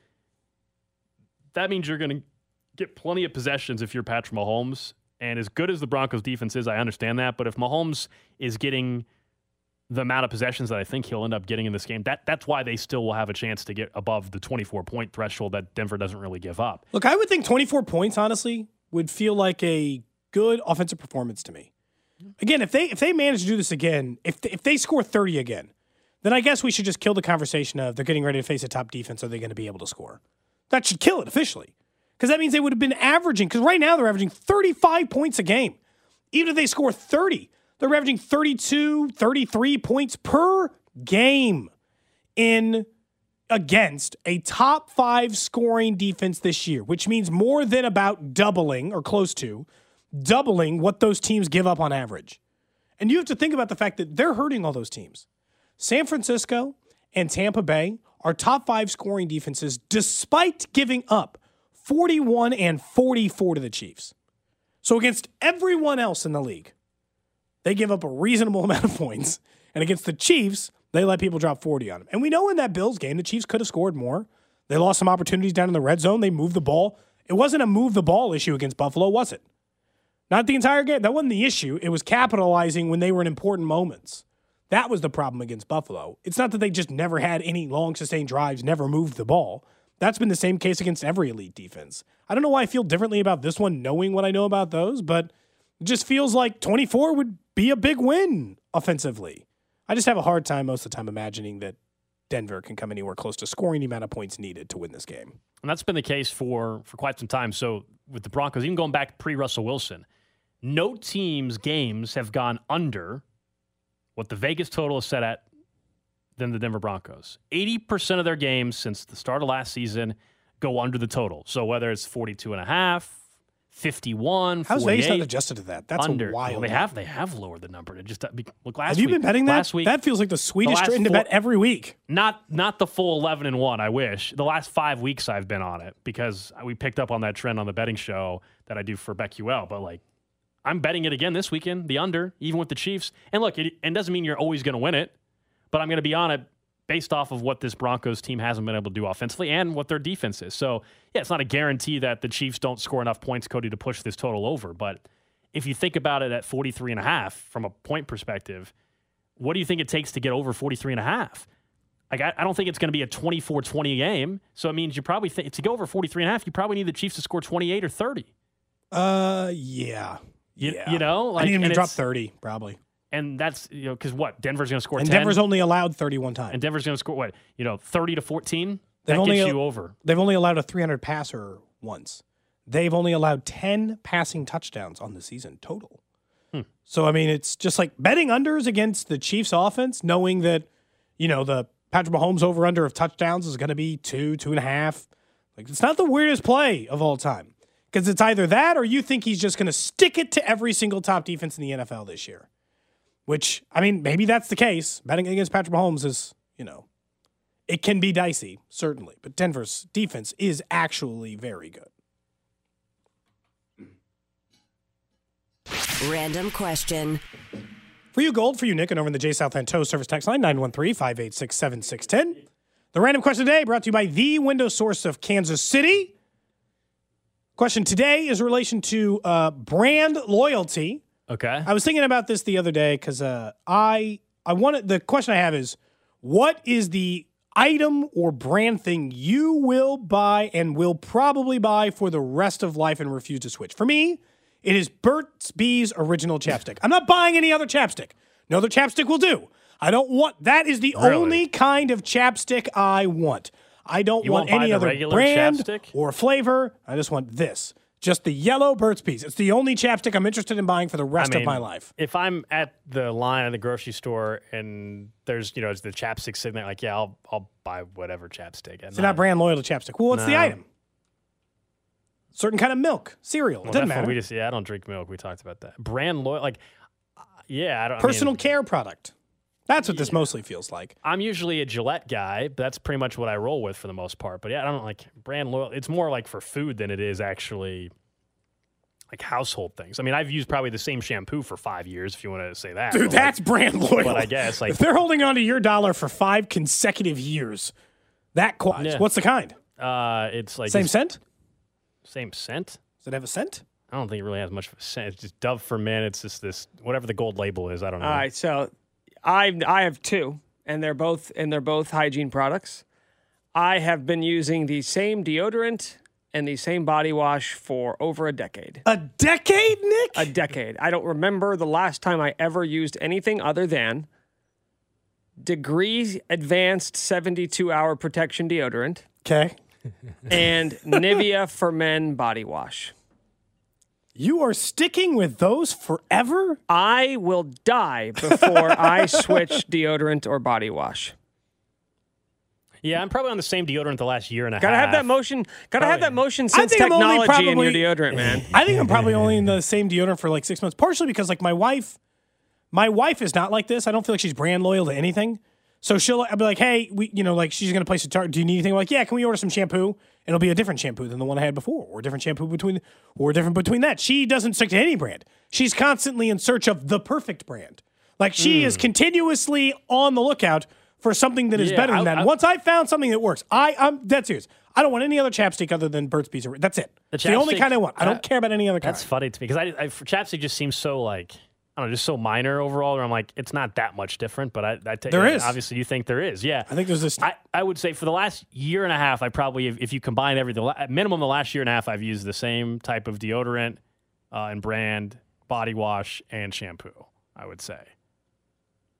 That means you're going to get plenty of possessions if you're Patrick Mahomes. And as good as the Broncos defense is, I understand that. But if Mahomes is getting the amount of possessions that I think he'll end up getting in this game, that that's why they still will have a chance to get above the 24 point threshold that Denver doesn't really give up. Look, I would think 24 points, honestly, would feel like a good offensive performance to me. Again, if they if they manage to do this again, if if they score 30 again, then I guess we should just kill the conversation of they're getting ready to face a top defense. Are they going to be able to score? That should kill it officially. Because that means they would have been averaging, because right now they're averaging 35 points a game. Even if they score 30, they're averaging 32, 33 points per game in against a top five scoring defense this year, which means more than about doubling or close to doubling what those teams give up on average. And you have to think about the fact that they're hurting all those teams. San Francisco and Tampa Bay are top five scoring defenses despite giving up 41 and 44 to the Chiefs. So against everyone else in the league, they give up a reasonable (laughs) amount of points. And against the Chiefs, they let people drop 40 on them. And we know in that Bills game, the Chiefs could have scored more. They lost some opportunities down in the red zone. They moved the ball. It wasn't a move the ball issue against Buffalo, was it? Not the entire game. That wasn't the issue. It was capitalizing when they were in important moments. That was the problem against Buffalo. It's not that they just never had any long sustained drives, never moved the ball. That's been the same case against every elite defense. I don't know why I feel differently about this one, knowing what I know about those, but it just feels like 24 would be a big win offensively. I just have a hard time most of the time imagining that Denver can come anywhere close to scoring the amount of points needed to win this game. And that's been the case for for quite some time. So with the Broncos, even going back pre Russell Wilson, no team's games have gone under what the Vegas total is set at than the Denver Broncos. 80% of their games since the start of last season go under the total. So whether it's 42 and a half, 51, How's Vegas not adjusted to that? That's under. wild. Well, they have they have lowered the number to just look last Have you week- been betting that? last week that feels like the sweetest last trend to bet every week. not not the full 11 and 1 i wish the last five weeks i've been on it because we picked up on that trend on the betting show that i do for BetQL but like i'm betting it again this weekend the under even with the chiefs and look it, it doesn't mean you're always going to win it but i'm going to be on it based off of what this broncos team hasn't been able to do offensively and what their defense is so yeah it's not a guarantee that the chiefs don't score enough points cody to push this total over but if you think about it at 43 and a half from a point perspective what do you think it takes to get over 43 and a half like, I, I don't think it's going to be a 24 20 game. So it means you probably think to go over 43 and a half, you probably need the Chiefs to score 28 or 30. Uh, yeah. You, yeah. you know, like, I need him to drop 30, probably. And that's, you know, because what? Denver's going to score And 10. Denver's only allowed 31 times. and Denver's going to score what? You know, 30 to 14? They've That only gets you over. They've only allowed a 300 passer once. They've only allowed 10 passing touchdowns on the season total. Hmm. So I mean, it's just like betting unders against the Chiefs' offense, knowing that you know the Patrick Mahomes over under of touchdowns is going to be two, two and a half. Like it's not the weirdest play of all time because it's either that or you think he's just going to stick it to every single top defense in the NFL this year. Which I mean, maybe that's the case. Betting against Patrick Mahomes is you know It can be dicey, certainly, but Denver's defense is actually very good. Random question. For you, Gold, for you, Nick, and over in the J Southland Tow Service Text Line, 913 586 7610. The random question today brought to you by the window source of Kansas City. Question today is in relation to uh, brand loyalty. Okay. I was thinking about this the other day because uh, I I wanted the question I have is what is the item or brand thing you will buy and will probably buy for the rest of life and refuse to switch? For me, it is Burt's Bees original chapstick. I'm not buying any other chapstick. No other chapstick will do. I don't want that is the Really? only kind of chapstick I want. I don't You want any other brand chapstick? or flavor. I just want this. Just the yellow Burt's Bees. It's the only chapstick I'm interested in buying for the rest I mean, of my life. If I'm at the line at the grocery store and there's, you know, it's the chapstick sitting there, like, yeah, I'll, I'll buy whatever chapstick. It's not brand loyal to chapstick. Well, what's the item? Certain kind of milk, cereal. Well, doesn't matter. We just, yeah, I don't drink milk. We talked about that. Brand loyal, like, uh, yeah, I don't. I Personal mean, care product. That's what this mostly feels like. I'm usually a Gillette guy. But that's pretty much what I roll with for the most part. But yeah, I don't like brand loyal. It's more like for food than it is actually like household things. I mean, I've used probably the same shampoo for five years, if you want to say that. Dude, But, like, that's brand loyal. But I guess like if they're holding on to your dollar for five consecutive years, that quads. Yeah. What's the kind? uh, it's like Same it's- scent? Same scent. Does it have a scent? I don't think it really has much of a scent. It's just Dove for men. It's just this whatever the gold label is. I don't know. All right, so I I have two, and they're both and they're both hygiene products. I have been using the same deodorant and the same body wash for over a decade. A decade, Nick? A decade. I don't remember the last time I ever used anything other than Degree Advanced 72 Hour Protection Deodorant Okay. and (laughs) Nivea for Men Body Wash. You are sticking with those forever? I will die before (laughs) I switch deodorant or body wash. Yeah, I'm probably on the same deodorant the last year and a half. Gotta have that motion. Gotta have that motion I sense think I'm technology in your deodorant, man. I think I'm probably only in the (laughs) same deodorant for like six months, partially because like my wife, my wife is not like this. I don't feel like she's brand loyal to anything. So she'll I'll be like, hey, we, you know, like she's gonna place a target. Do you need anything? I'm like, yeah, can we order some shampoo? And it'll be a different shampoo than the one I had before, or a different shampoo between, or different between that. She doesn't stick to any brand. She's constantly in search of the perfect brand. Like she is hmm. continuously on the lookout for something that is Yeah, better than I- that. I- Once I found something that works, I, I'm dead serious. I don't want any other chapstick other than Burt's Bees. That's it. The the only kind I want. I don't that- care about any other kind. That's funny to me because I, I for chapstick just seems so like I don't know, just so minor overall. Where I'm like, it's not that much different, but I, I take There is. Obviously, you think there is. Yeah, I think there's this. I, I would say for the last year and a half, I probably, if, if you combine every, the la- at minimum the last year and a half, I've used the same type of deodorant uh, and brand, body wash, and shampoo. I would say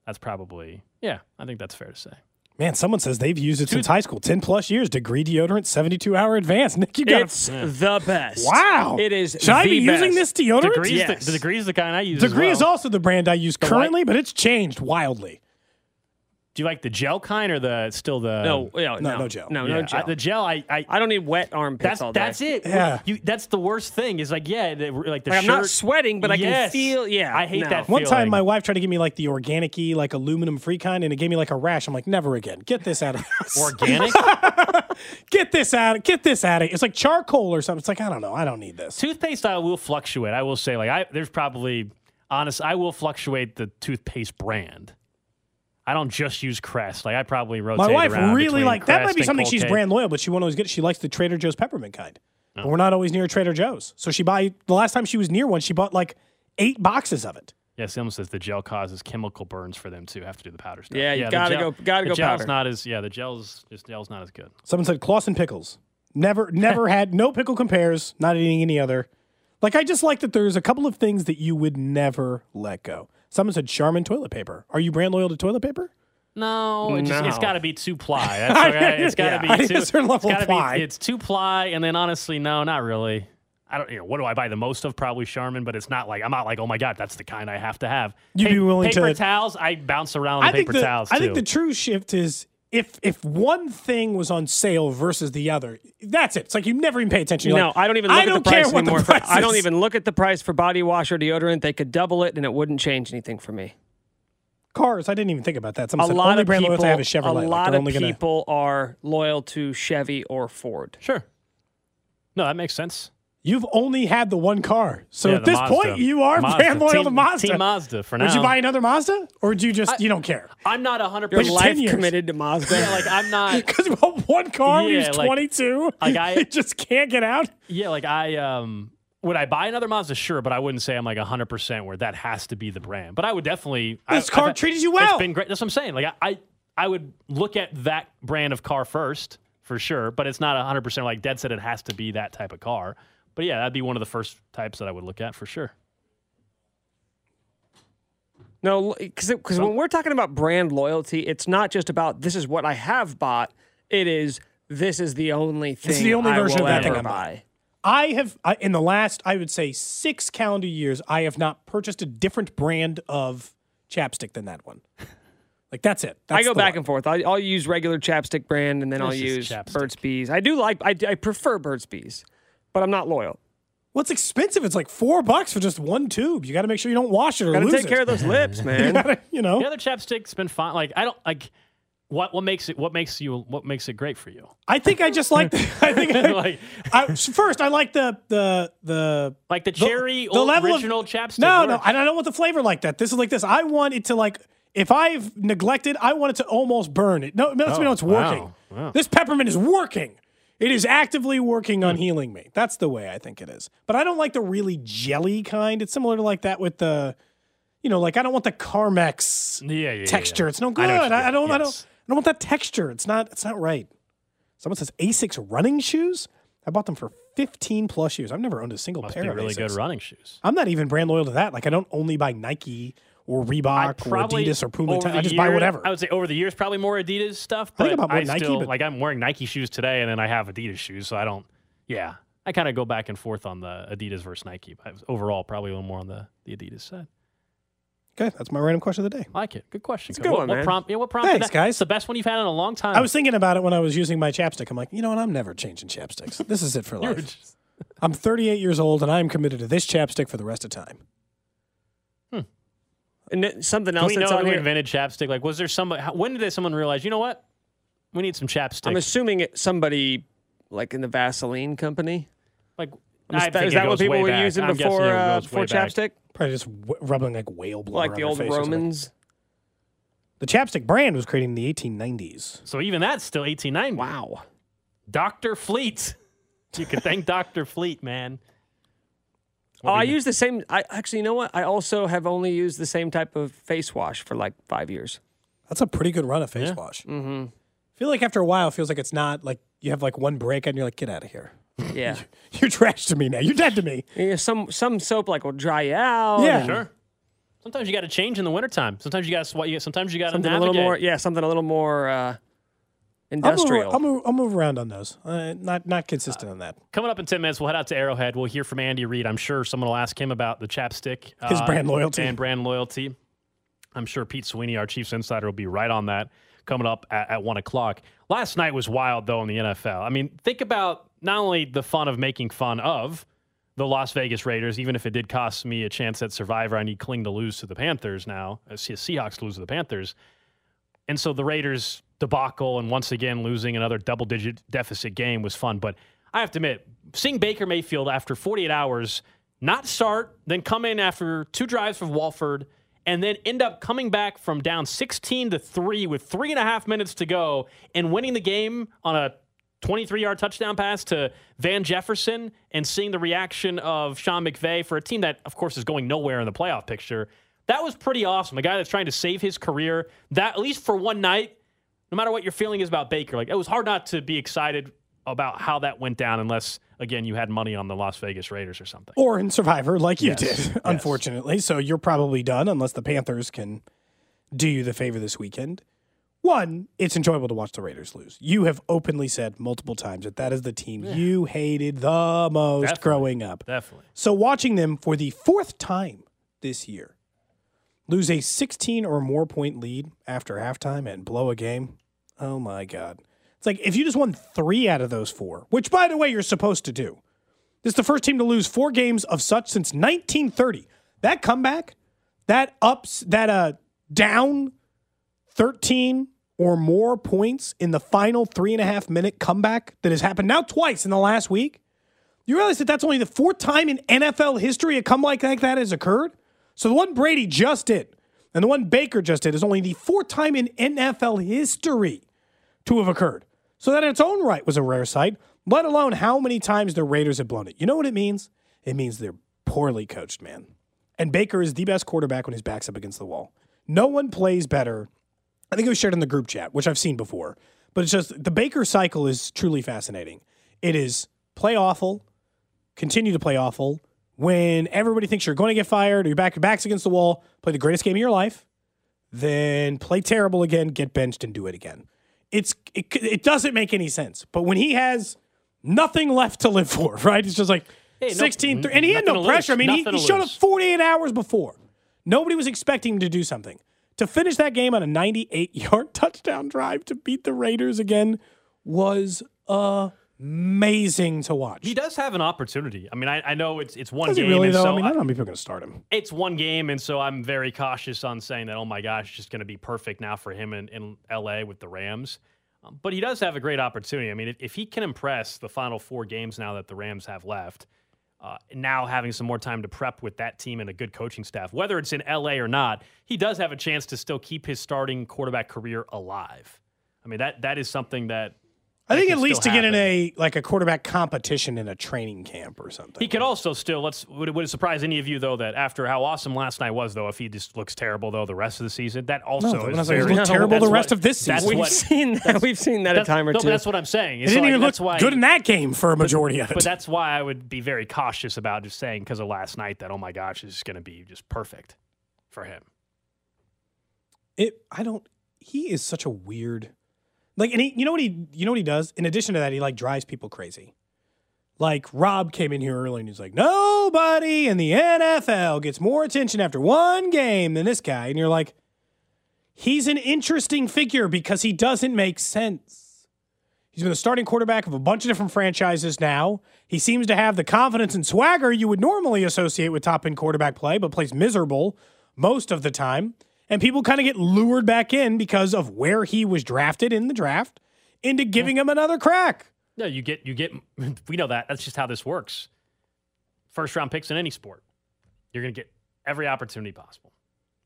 that's probably yeah. I think that's fair to say. Man, someone says they've used it since high school. 10 plus years. Degree deodorant, 72 hour advance. (laughs) Nick, you got It's the best. Wow. It is. Should I the be using this best. deodorant? Degree's Yes. the, the degree is the kind I use. Degree as is also the brand I use white- currently, but it's changed wildly. Do you like the gel kind or the still the No, yeah, no, No, no gel. No, Yeah, no I- gel. the gel, I, I I don't need wet armpits that's all day. that's it. Yeah. You, that's the worst thing. Is like yeah, the, like the Like, I'm not sweating, but I can Yes. feel- yeah, I hate no. that. One time, feeling. my wife tried to give me like the organic-y, like aluminum free kind, and it gave me like a rash. I'm like, never again. Get this out of the house. organic (laughs) Get this out. Of get this out of it. It's like charcoal or something. It's like, I don't know. I don't need this. toothpaste. I will fluctuate. I will say like I there's probably honest. I will fluctuate the toothpaste brand. I don't just use Crest. Like I probably rotate. My wife around really between like that. Might be something she's Colgate. brand loyal, but she won't always get. it. She likes the Trader Joe's peppermint kind. Oh. But we're not always near Trader Joe's, so she buy. The last time she was near one, she bought like eight boxes of it. Yeah, Sim says the gel causes chemical burns for them too. Have to do the powder stuff. Yeah, you the gotta gel- go- gotta the go gel's powder. not as yeah. The gel's just gel's not as good. Someone said Claussen pickles. Never, (laughs) never had no pickle compares. Not eating any other. Like I just like that. There's a couple of things that you would never let go. Someone said Charmin toilet paper. Are you brand loyal to toilet paper? No, it just, it's No. got to be two ply. (laughs) That's okay. It's got to Yeah, be two. a certain level it's of gotta ply. Be, it's two ply, and then honestly, no, not really. I don't. You know, what do I buy the most of? Probably Charmin, but it's not like I'm not like, oh my god, that's the kind I have to have. You'd be willing paper to- paper towels. I bounce around on I think paper the, towels I too. think the true shift is if if one thing was on sale versus the other. That's it. It's like you never even pay attention. You're no, like, I don't even look I at don't the price care what the anymore. for- price I don't even look at the price for body wash or deodorant. They could double it and it wouldn't change anything for me. cars. I didn't even think about that. A said lot only of brand people, loyalty have is Chevrolet. a lot they're of only gonna- people are loyal to Chevy or Ford. Sure. No, that makes sense. You've only had the one car, so Yeah, at this Mazda. point, you are Mazda. brand loyal to Mazda. Team Mazda for now. Would you buy another Mazda, or do you just you don't care? I'm not 100. Your There's life 10 years. committed to Mazda. Yeah, like I'm not. (laughs) Because you one car when he Yeah, was like- 22. like I- (laughs) you just can't get out. Yeah, like I um would I buy another Mazda? Sure, but I wouldn't say I'm like 100 percent where that has to be the brand. But I would definitely. This I, car I've- treated you well. It's been great. That's what I'm saying. Like I, I I would look at that brand of car first for sure, but it's not 100 percent like Dead said it has to be that type of car. But yeah, that'd be one of the first types that I would look at for sure. No, because because when we're talking about brand loyalty, it's not just about this is what I have bought. It is this is the only thing. This is the only I version of that thing I'm buy. buying. I have I, in the last I would say six calendar years I have not purchased a different brand of chapstick than that one. Like that's it. That's I go back one. and forth. I, I'll use regular chapstick brand, and then I'll use chapstick. Burt's Bees. I do like. I, I prefer Burt's Bees, but I'm not loyal. Well, it's expensive. It's like four bucks for just one tube. You got to make sure you don't wash it or lose. Got to lose take it. care of those lips, (laughs) you, man. gotta, you know. The other chapstick's been fine. Like I don't like what what makes it what makes you what makes it great for you. I think I just like. The, (laughs) I think I, like I, first I like the the the like the cherry the old level of- original chapstick. No, no, works. and I don't want the flavor like that. This is like this. I want it to like if I've neglected, I want it to almost burn it. No, let me oh, know it's Oh, wow. working. Wow. This peppermint is working. It is actively working on hmm. healing me. That's the way I think it is. But I don't like the really jelly kind. It's similar to like that with the, you know, like I don't want the Carmex Yeah, yeah, texture. yeah. It's no good. I, you I mean. don't. I don't. I don't want that texture. It's not. It's not right. Someone says Asics running shoes. I bought them for fifteen plus years. I've never owned a single Must pair be of really good running shoes. I'm not even brand loyal to that. Like I don't only buy Nike or Reebok or Adidas or Puma. over I the just buy whatever. I would say over the years, probably more Adidas stuff. I think about more I Nike. Still, but like I'm wearing Nike shoes today, and then I have Adidas shoes, so I don't. Yeah, I kind of go back and forth on the Adidas versus Nike, but overall, probably a little more on the, the Adidas side. okay, that's my random question of the day. I like it. Good question. It's a good what, one, what man. prompt? Yeah, what prompted Thanks, that? guys. It's the best one you've had in a long time. I was thinking about it when I was using my chapstick. I'm like, you know what? I'm never changing chapsticks. This is it for (laughs) life. just- I'm 38 years old and I'm committed to this chapstick for the rest of time. And then something Do else we that's know on who here. invented chapstick? Like, was there somebody? how- When did someone realize? You know what? We need some chapstick. I'm assuming it, somebody like in the Vaseline company. like, I'm I think is that what people were back. using I'm guessing before it uh, goes before way back. chapstick? Probably just w- rubbing like whale blood Like the old face. Romans. The chapstick brand was created in the 1890s. So even that's still 1890. Wow. Dr. Fleet. You can thank (laughs) Dr. Fleet, man. Oh, I use the same. I actually, you know what? I also have only used the same type of face wash for like five years. That's a pretty good run of face Yeah. wash. Mm-hmm. I feel like after a while, it feels like it's not like you have like one break and you're like, get out of here. (laughs) Yeah. You're trash to me now. You're dead to me. yeah. Some some soap like will dry you out. Yeah. and Sure. Sometimes you got to change in the wintertime. Sometimes you got to sweat. You sometimes you got to Something navigate. a little more. Yeah. Something a little more uh, I'll move, industrial. I'll, move, I'll move around on those. Uh, not not consistent on that. Coming up in 10 minutes, we'll head out to Arrowhead. We'll hear from Andy Reid. I'm sure someone will ask him about the chapstick. uh, His brand loyalty. And brand loyalty. I'm sure Pete Sweeney, our Chiefs insider, will be right on that coming up at, at 1 o'clock. Last night was wild, though, in the NFL. I mean, think about not only the fun of making fun of the Las Vegas Raiders, even if it did cost me a chance at Survivor, I need Kling to lose to the Panthers now, uh, see Seahawks lose to the Panthers. And so the Raiders debacle and once again losing another double digit deficit game was fun. But I have to admit, seeing Baker Mayfield after 48 hours not start, then come in after two drives from Wolford, and then end up coming back from down 16 to 3 with three and a half minutes to go and winning the game on a 23 yard touchdown pass to Van Jefferson and seeing the reaction of Sean McVay for a team that, of course, is going nowhere in the playoff picture. That was pretty awesome. A guy that's trying to save his career, that at least for one night, no matter what your feeling is about Baker, like it was hard not to be excited about how that went down, unless again you had money on the Las Vegas Raiders or something. Or in Survivor, like you Yes. did, Yes. unfortunately. So you're probably done unless the Panthers can do you the favor this weekend. One, it's enjoyable to watch the Raiders lose. You have openly said multiple times that that is the team you hated the most Definitely. growing up. Definitely. So watching them for the fourth time this year lose a 16 or more point lead after halftime and blow a game. Oh my God. It's like if you just won three out of those four, which by the way, you're supposed to do. This is the first team to lose four games of such since 1930. That comeback, that ups, that uh, down 13 or more points in the final three and a half minute comeback that has happened now twice in the last week? You realize that that's only the fourth time in NFL history a comeback like that has occurred? So the one Brady just did and the one Baker just did is only the fourth time in NFL history to have occurred. So that in its own right was a rare sight, let alone how many times the Raiders have blown it. You know what it means? It means they're poorly coached, man. And Baker is the best quarterback when his back's up against the wall. No one plays better. I think it was shared in the group chat, which I've seen before. But it's just the Baker cycle is truly fascinating. It is play awful, continue to play awful. When everybody thinks you're going to get fired or your back your back's against the wall, play the greatest game of your life, then play terrible again, get benched, and do it again. It's it, it doesn't make any sense. But when he has nothing left to live for, (laughs) right? It's just like Hey, no- 16 3 and he had no pressure. I mean, he, Nothing he showed up 48 hours before. Nobody was expecting him to do something. To finish that game on a 98 (laughs) yard touchdown drive to beat the Raiders again was uh, amazing to watch. He does have an opportunity. I mean, I, I know it's it's one Does game, really, and though? so I mean, I I- don't know if people are going to start him. it's one game, and so I'm very cautious on saying that. Oh my gosh, it's just going to be perfect now for him in, in L.A. with the Rams. Um, but he does have a great opportunity. I mean, if, if he can impress the final four games now that the Rams have left, uh, now having some more time to prep with that team and a good coaching staff, whether it's in L.A. or not, he does have a chance to still keep his starting quarterback career alive. I mean, that that is something that I think at least to still get in a like a quarterback competition in a training camp or something. He could also still let's would it, would it surprise any of you though that after how awesome last night was though if he just looks terrible though the rest of the season that also No, is very (laughs) terrible the rest what- of this season. We've what- seen that. We've seen that a time or no, two. that's what I'm saying. It's didn't like, even look why, good in that game for a majority of it. But that's why I would be very cautious about just saying because of last night that oh my gosh it's going to be just perfect for him. it I don't he is such a weird like and he you know what he you know what he does? In addition to that, he like drives people crazy. Like Rob came in here early and he's like, Nobody in the NFL gets more attention after one game than this guy. And you're like, he's an interesting figure because he doesn't make sense. He's been the starting quarterback of a bunch of different franchises now. He seems to have the confidence and swagger you would normally associate with top end quarterback play, but plays miserable most of the time. And people kind of get lured back in because of where he was drafted in the draft into giving him another crack. No, you get you get (laughs) we know that that's just how this works. First round picks in any sport, you're going to get every opportunity possible.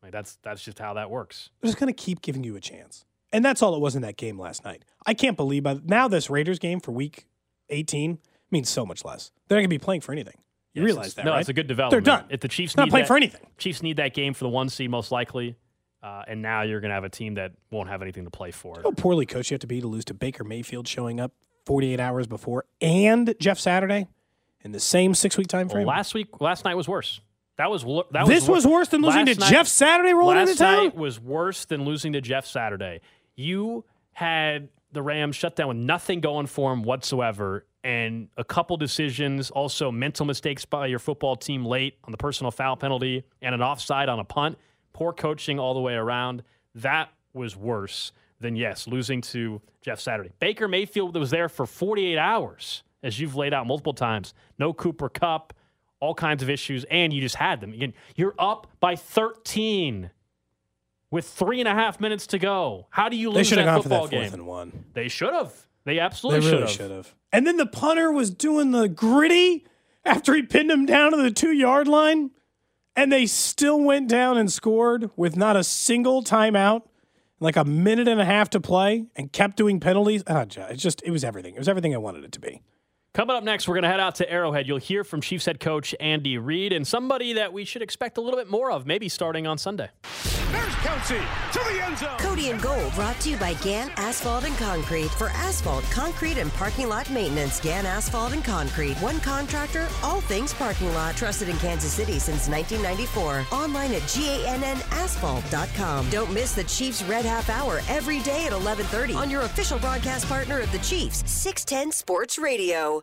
Like that's that's just how that works. They're just going to keep giving you a chance. And that's all it was in that game last night. I can't believe by now this Raiders game for week 18 means so much less. They're not going to be playing for anything. You Yes, realize that, No, right? it's a good development. They're done. If the Chiefs Not need playing that- for anything. Chiefs need that game for the one seed most likely, uh, and now you're going to have a team that won't have anything to play for. How poorly coached you have to be to lose to Baker Mayfield showing up 48 hours before and Jeff Saturday in the same six week time Well, frame? last week, last night was worse. That was lo- that This wor- was worse than losing last to Jeff Saturday rolling last into town? night was worse than losing to Jeff Saturday. You had the Rams shut down with nothing going for them whatsoever, and a couple decisions, also mental mistakes by your football team late on the personal foul penalty and an offside on a punt. Poor coaching all the way around. That was worse than yes losing to Jeff Saturday. Baker Mayfield was there for 48 hours, as you've laid out multiple times. No Cooper Kupp all kinds of issues, and you just had them. Again, you're up by 13 with three and a half minutes to go. How do you lose that have gone for football that game? one. They should have. They They absolutely really should have. And then the punter was doing the Griddy after he pinned him down to the two yard line, and they still went down and scored with not a single timeout, like a minute and a half to play, and kept doing penalties. Ah, Ju- It's just, it was everything. It was everything I wanted it to be. Coming up next, we're going to head out to Arrowhead. You'll hear from Chiefs head coach Andy Reid and somebody that we should expect a little bit more of, maybe starting on Sunday. There's Kelce to the end zone. Cody and Gold brought to you by Gan Asphalt and Concrete. For asphalt, concrete, and parking lot maintenance, Gan Asphalt and Concrete. One contractor, all things parking lot. Trusted in Kansas City since 1994. Online at GANNasphalt.com. Don't miss the Chiefs Red Half Hour every day at 1130 on your official broadcast partner of the Chiefs, 610 Sports Radio.